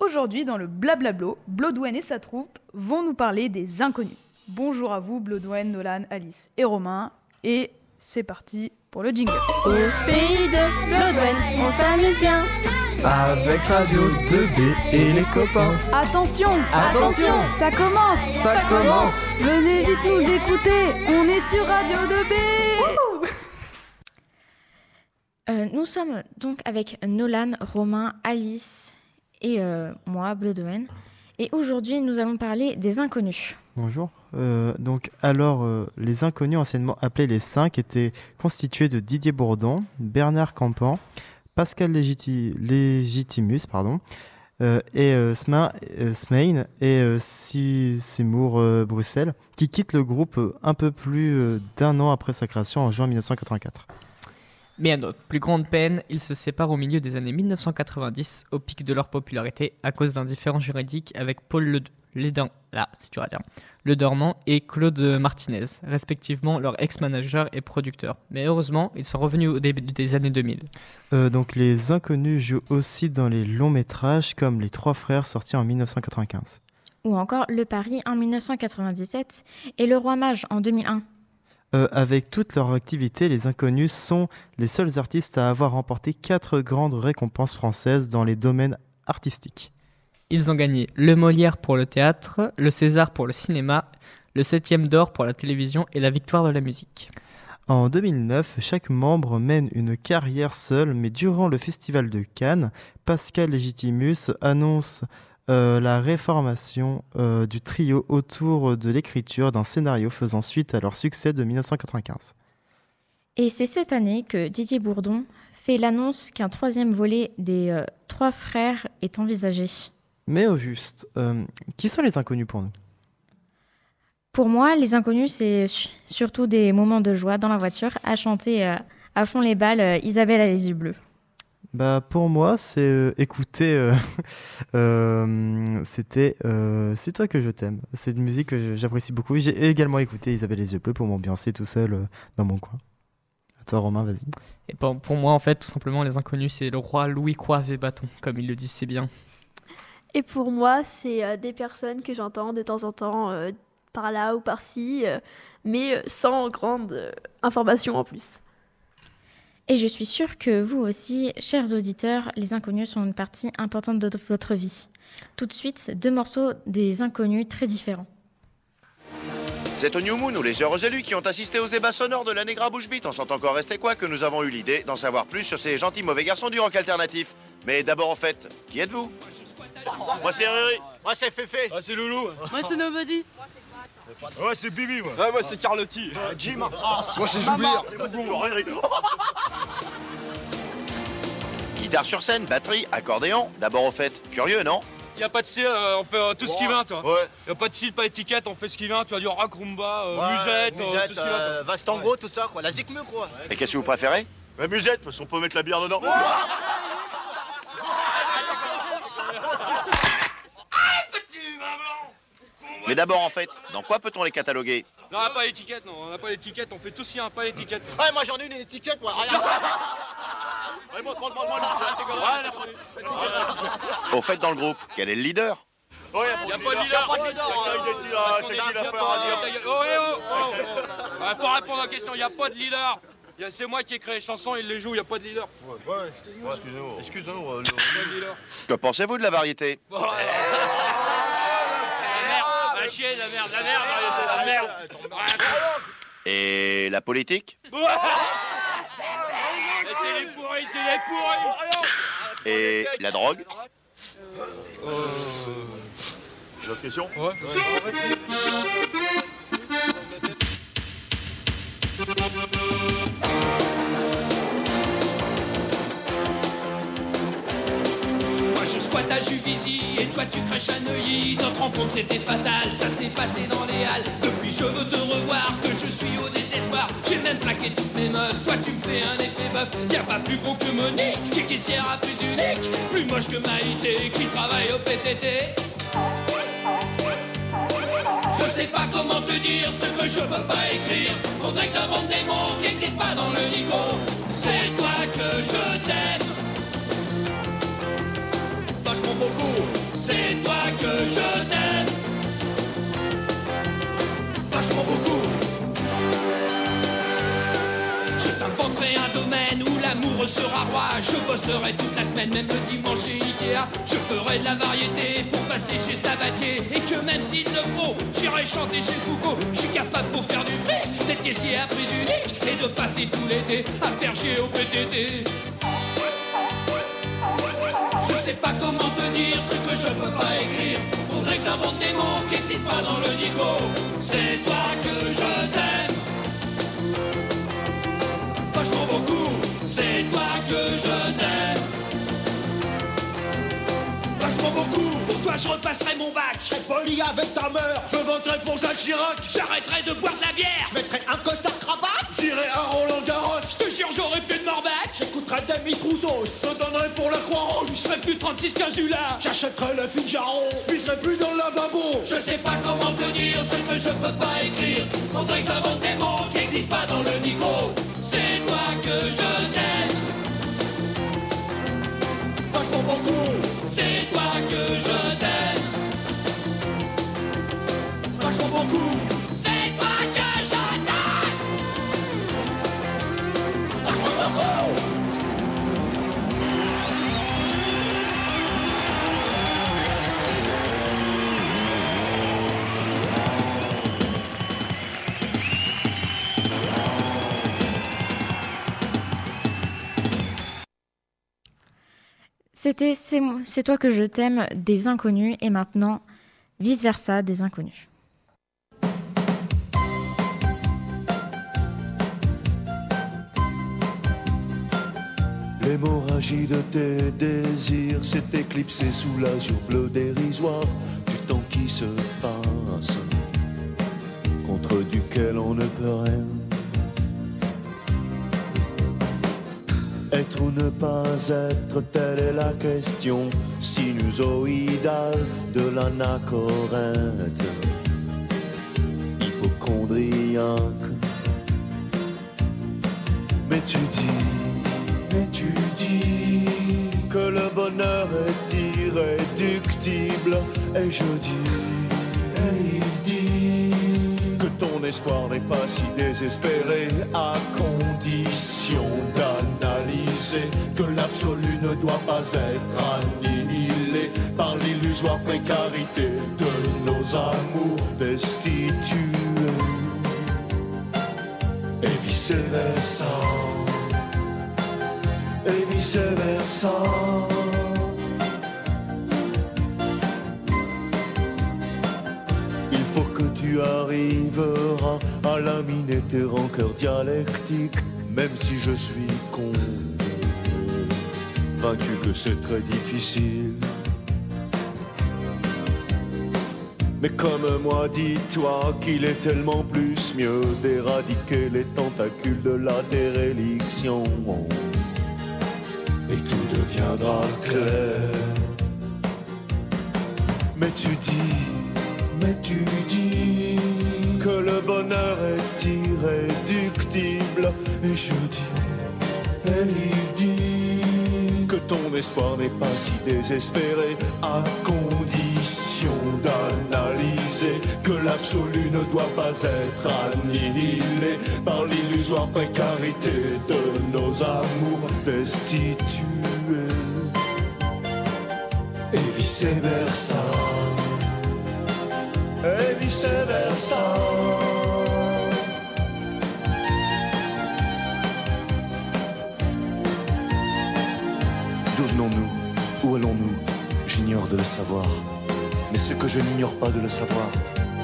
Aujourd'hui, dans le Blablablo, Blodwen et sa troupe vont nous parler des inconnus. Bonjour à vous, Blodwen, Nolan, Alice et Romain. Et c'est parti pour le jingle. Au pays de Blodwen, on s'amuse bien. Avec Radio 2B et les copains. Attention Attention Ça commence Ça, commence. Venez vite nous écouter On est sur Radio 2B Euh, nous sommes donc avec Nolan, Romain, Alice et euh, moi, Bloodwen. Et aujourd'hui, nous allons parler des inconnus. Bonjour. Euh, donc, alors, euh, les inconnus, anciennement appelés les cinq, étaient constitués de Didier Bourdon, Bernard Campan, Pascal Légiti- Légitimus, pardon, et Sma- Smain et Seymour Bruxelles, qui quittent le groupe un peu plus d'un an après sa création en juin 1984. Mais à notre plus grande peine, ils se séparent au milieu des années 1990, au pic de leur popularité, à cause d'un différend juridique avec Paul Le, Lédin- là, c'est dur à dire, Le Dormant et Claude Martinez, respectivement leur ex-manager et producteur. Mais heureusement, ils sont revenus au début des années 2000. Euh, donc, les inconnus jouent aussi dans les longs métrages comme Les Trois Frères sortis en 1995. Ou encore Le Paris en 1997 et Le Roi Mage en 2001. Euh, avec toute leur activité, les inconnus sont les seuls artistes à avoir remporté quatre grandes récompenses françaises dans les domaines artistiques. Ils ont gagné le Molière pour le théâtre, le César pour le cinéma, le septième d'or pour la télévision et la victoire de la musique. En 2009, chaque membre mène une carrière seule, mais durant le festival de Cannes, Pascal Légitimus annonce euh, la réformation euh, du trio autour de l'écriture d'un scénario faisant suite à leur succès de 1995. Et c'est cette année que Didier Bourdon fait l'annonce qu'un troisième volet des euh, Trois Frères est envisagé. Mais au juste, qui sont les inconnus pour nous? Pour moi, les inconnus, c'est su- surtout des moments de joie dans la voiture à chanter à fond les balles Isabelle a les yeux bleus. Bah pour moi, c'est euh, écouter. euh, euh, C'était euh, C'est toi que je t'aime. C'est une musique que j'apprécie beaucoup. J'ai également écouté Isabelle les yeux bleus pour m'ambiancer tout seul euh, dans mon coin. À toi Romain, vas-y. Et pour, pour moi, en fait, tout simplement, les inconnus, c'est le roi Louis Croix et Bâton, comme ils le disent si bien. Et pour moi, c'est euh, des personnes que j'entends de temps en temps euh, par là ou par-ci, euh, mais sans grande euh, information en plus. Et je suis sûre que vous aussi, chers auditeurs, les inconnus sont une partie importante de votre vie. Tout de suite, deux morceaux des inconnus très différents. C'est au New Moon où les heureux élus qui ont assisté aux ébats sonores de la Negra Bouche Beat en sont encore restés quoi que nous avons eu l'idée d'en savoir plus sur ces gentils mauvais garçons du rock alternatif. Mais d'abord en fait, qui êtes-vous? Moi c'est Riri. Moi c'est Féfé. Ah, c'est Loulou. Moi c'est Nobody. Ouais, c'est Bibi, moi. Ouais, moi c'est Carlotti. Jim. Moi, c'est Joubert. Guitare sur scène, batterie, accordéon. D'abord au fait, curieux non Y a pas de style, euh, on fait euh, tout ce qui vient, toi. Ouais. Y a pas de style, pas d'étiquette, on fait ce qui vient. Tu as du rock, rumba, euh, Ouais, musette, euh, musette, tout ce qui vient. Vastango, tout ça quoi. La Zikmu quoi. Et qu'est-ce que vous préférez La musette, parce qu'on peut mettre la bière dedans. Mais d'abord en fait, dans quoi peut-on les cataloguer Non, on a pas d'étiquette, non. On a pas d'étiquette, on fait tout ce qui vient, pas d'étiquette. Ouais, moi j'en ai une étiquette, moi. Regarde. Ouais, montre, montre. Au fait dans le groupe, quel est le leader Ouais, Y a pas de leader. Y a pas de leader. Parce qu'on est- y a pas- Oh, eh, oh, oh, oh. Ouais, faut répondre à la question, y a pas de leader. C'est moi qui ai créé les chansons, il les joue, y a pas de leader. Ouais, excusez-moi. Excusez-nous. Excusez-nous. Pas de leader. Que pensez-vous de la variété La la chier, la merde, la merde, la merde. Et la politique Ouais. C'est les pourris, c'est les pourris. Et la drogue J'ai autre question? Moi et toi tu crèches à Neuilly. Notre rencontre c'était fatal, ça s'est passé dans les halles. Depuis je veux te revoir, que je suis au désespoir. J'ai même plaqué toutes mes meufs, toi tu me fais un effet bœuf. Y'a pas plus beau que Monique, qui caissière à plus unique. Plus moche que Maïté, qui travaille au PTT. Je sais pas comment te dire ce que je peux pas écrire. Faudrait que j'invente des mots qui n'existent pas dans le Nico. C'est toi que je t'aime. Beaucoup. c'est toi que je t'aime. Vachement beaucoup. Je t'inventerai un domaine où l'amour sera roi. Je bosserai toute la semaine, même le dimanche chez Ikea. Je ferai de la variété pour passer chez Sabatier. Et que même s'il le faut, j'irai chanter chez Foucault. Je suis capable pour faire du fric, d'être caissier à prix unique. Et de passer tout l'été à faire chier au PTT. Je sais pas comment te dire ce que je peux pas écrire. Faudrait que j'invente des mots qui n'existent pas dans le dico. C'est toi que je t'aime. Vachement beaucoup. C'est toi que je t'aime. Vachement beaucoup. Pour toi, je repasserai mon bac. Je serai poli avec ta mère. Je voterai pour Jacques Chirac. J'arrêterai de boire de la bière. Je mettrai un costard cravate. J'irai à Roland Garros. Je te jure, j'aurai plus de morbac. J'écouterai des Miss Rousseau. Je te donnerai pour la Croix-Rouge. Je ferai plus 36 15 du là. J'achèterai le Figaro. Je pisserai plus dans le lavabo. Je sais pas comment te dire ce que je peux pas écrire. Faudrait que j'invente des mots qui n'existent pas dans le dico. C'est toi que je t'aime. Vachement beaucoup. C'est toi que je t'aime. Vachement beaucoup. C'est toi que je t'aime des inconnus et maintenant vice versa des inconnus. L'hémorragie de tes désirs s'est éclipsée sous l'azur bleu dérisoire du temps qui se passe, contre duquel on ne peut rien. Être ou ne pas être, telle est la question sinusoïdale de l'anachorète, hypochondriaque. Mais tu dis, mais tu dis que le bonheur est irréductible, et je dis, et il dit que ton espoir n'est pas si désespéré, à condition doit pas être annihilé par l'illusoire précarité de nos amours destitués. Et vice versa, et vice versa. Il faut que tu arriveras à laminer tes rancœurs dialectiques, même si je suis con, vaincu que c'est très difficile. Mais comme moi, dis-toi qu'il est tellement plus mieux d'éradiquer les tentacules de la déréliction. Et tout deviendra clair. Mais tu dis, mais tu dis que le bonheur est irréductible. Et je dis, et il dit ton espoir n'est pas si désespéré à condition d'analyser que l'absolu ne doit pas être annihilé par l'illusoire précarité de nos amours destitués. Et vice versa et vice versa allons-nous J'ignore de le savoir. Mais ce que je n'ignore pas de le savoir,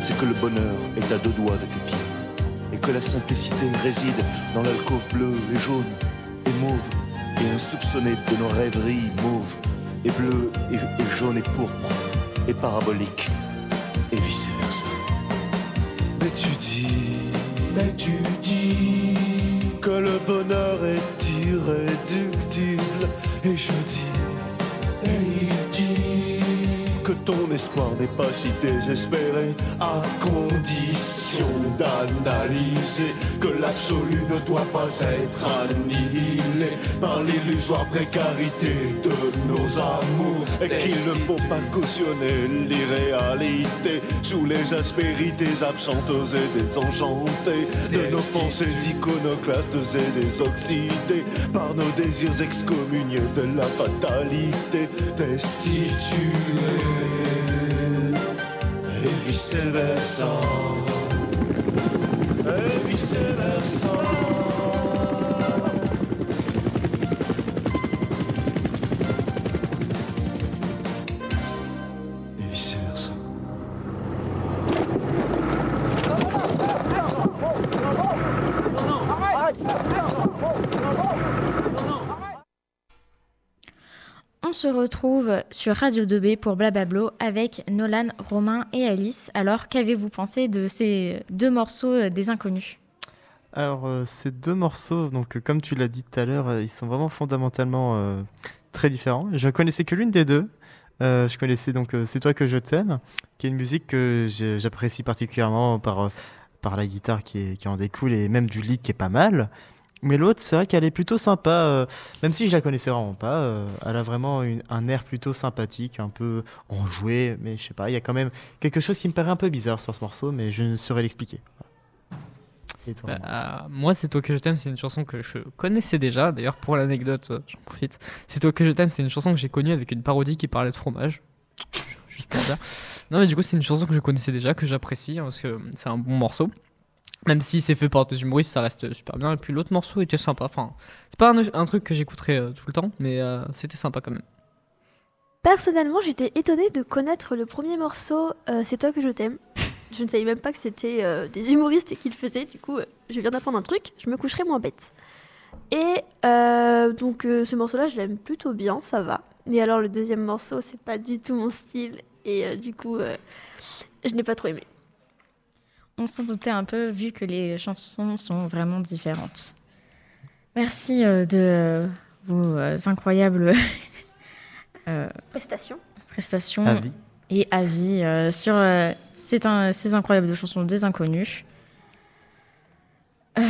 c'est que le bonheur est à deux doigts de tes pieds. Et que la simplicité réside dans l'alcôve bleue et jaune et mauve et insoupçonnée de nos rêveries mauves et bleues et, et jaunes et pourpres et paraboliques et vice versa. Mais tu dis, mais tu dis que le bonheur est irréductible et je dis, ton espoir n'est pas si désespéré, à condition d'analyser que l'absolu ne doit pas être annihilé par l'illusoire précarité de nos amours et qu'il ne faut pas cautionner l'irréalité sous les aspérités absentes et désenchantées de nos pensées iconoclastes et désoxydées par nos désirs excommuniés de la fatalité destituée. Et vice versa et vice versa et se retrouve sur Radio 2B pour Blabablo avec Nolan, Romain et Alice. Alors, qu'avez-vous pensé de ces deux morceaux euh, des inconnus? Alors, euh, ces deux morceaux, donc euh, comme tu l'as dit tout à l'heure, ils sont vraiment fondamentalement très différents. Je ne connaissais que l'une des deux. Je connaissais donc C'est toi que je t'aime, qui est une musique que j'apprécie particulièrement par, par la guitare qui, est- qui en découle et même du lead qui est pas mal. Mais l'autre, c'est vrai qu'elle est plutôt sympa, euh, même si je la connaissais vraiment pas. euh, elle a vraiment une- un air plutôt sympathique, un peu enjoué, mais je sais pas, il y a quand même quelque chose qui me paraît un peu bizarre sur ce morceau, mais je ne saurais l'expliquer. Voilà. Bah, euh, moi, C'est toi que je t'aime, c'est une chanson que je connaissais déjà. D'ailleurs, pour l'anecdote, j'en profite. C'est toi que je t'aime, c'est une chanson que j'ai connue avec une parodie qui parlait de fromage. Juste pour dire. Non, mais du coup, c'est une chanson que je connaissais déjà, que j'apprécie, hein, parce que c'est un bon morceau. Même si c'est fait par des humoristes, ça reste super bien. Et puis l'autre morceau était sympa. Enfin, c'est pas un, un truc que j'écouterais euh, tout le temps, mais euh, c'était sympa quand même. Personnellement, j'étais étonnée de connaître le premier morceau euh, C'est toi que je t'aime. Je ne savais même pas que c'était des humoristes qui le faisaient. Du coup, je viens d'apprendre un truc, je me coucherai moins bête. Et donc, ce morceau-là, je l'aime plutôt bien, ça va. Mais alors, le deuxième morceau, c'est pas du tout mon style. Et du coup, je n'ai pas trop aimé. On s'en doutait un peu vu que les chansons sont vraiment différentes. Merci euh, de euh, vos euh, incroyables euh, Prestation. prestations Avis. et avis euh, sur euh, ces, un- ces incroyables chansons des inconnus. Euh,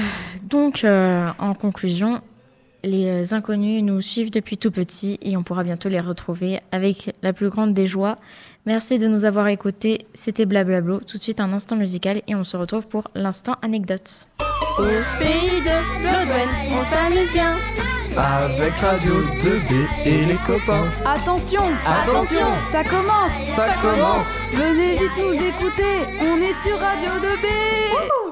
donc, euh, en conclusion, les euh, inconnus nous suivent depuis tout petit et on pourra bientôt les retrouver avec la plus grande des joies. Merci de nous avoir écoutés. C'était Blablablo. Tout de suite, un instant musical et on se retrouve pour l'instant anecdote. Au pays de Bloodwen, on s'amuse bien. Avec Radio 2B et les copains. Attention Attention Ça commence Ça commence Venez vite nous écouter On est sur Radio 2B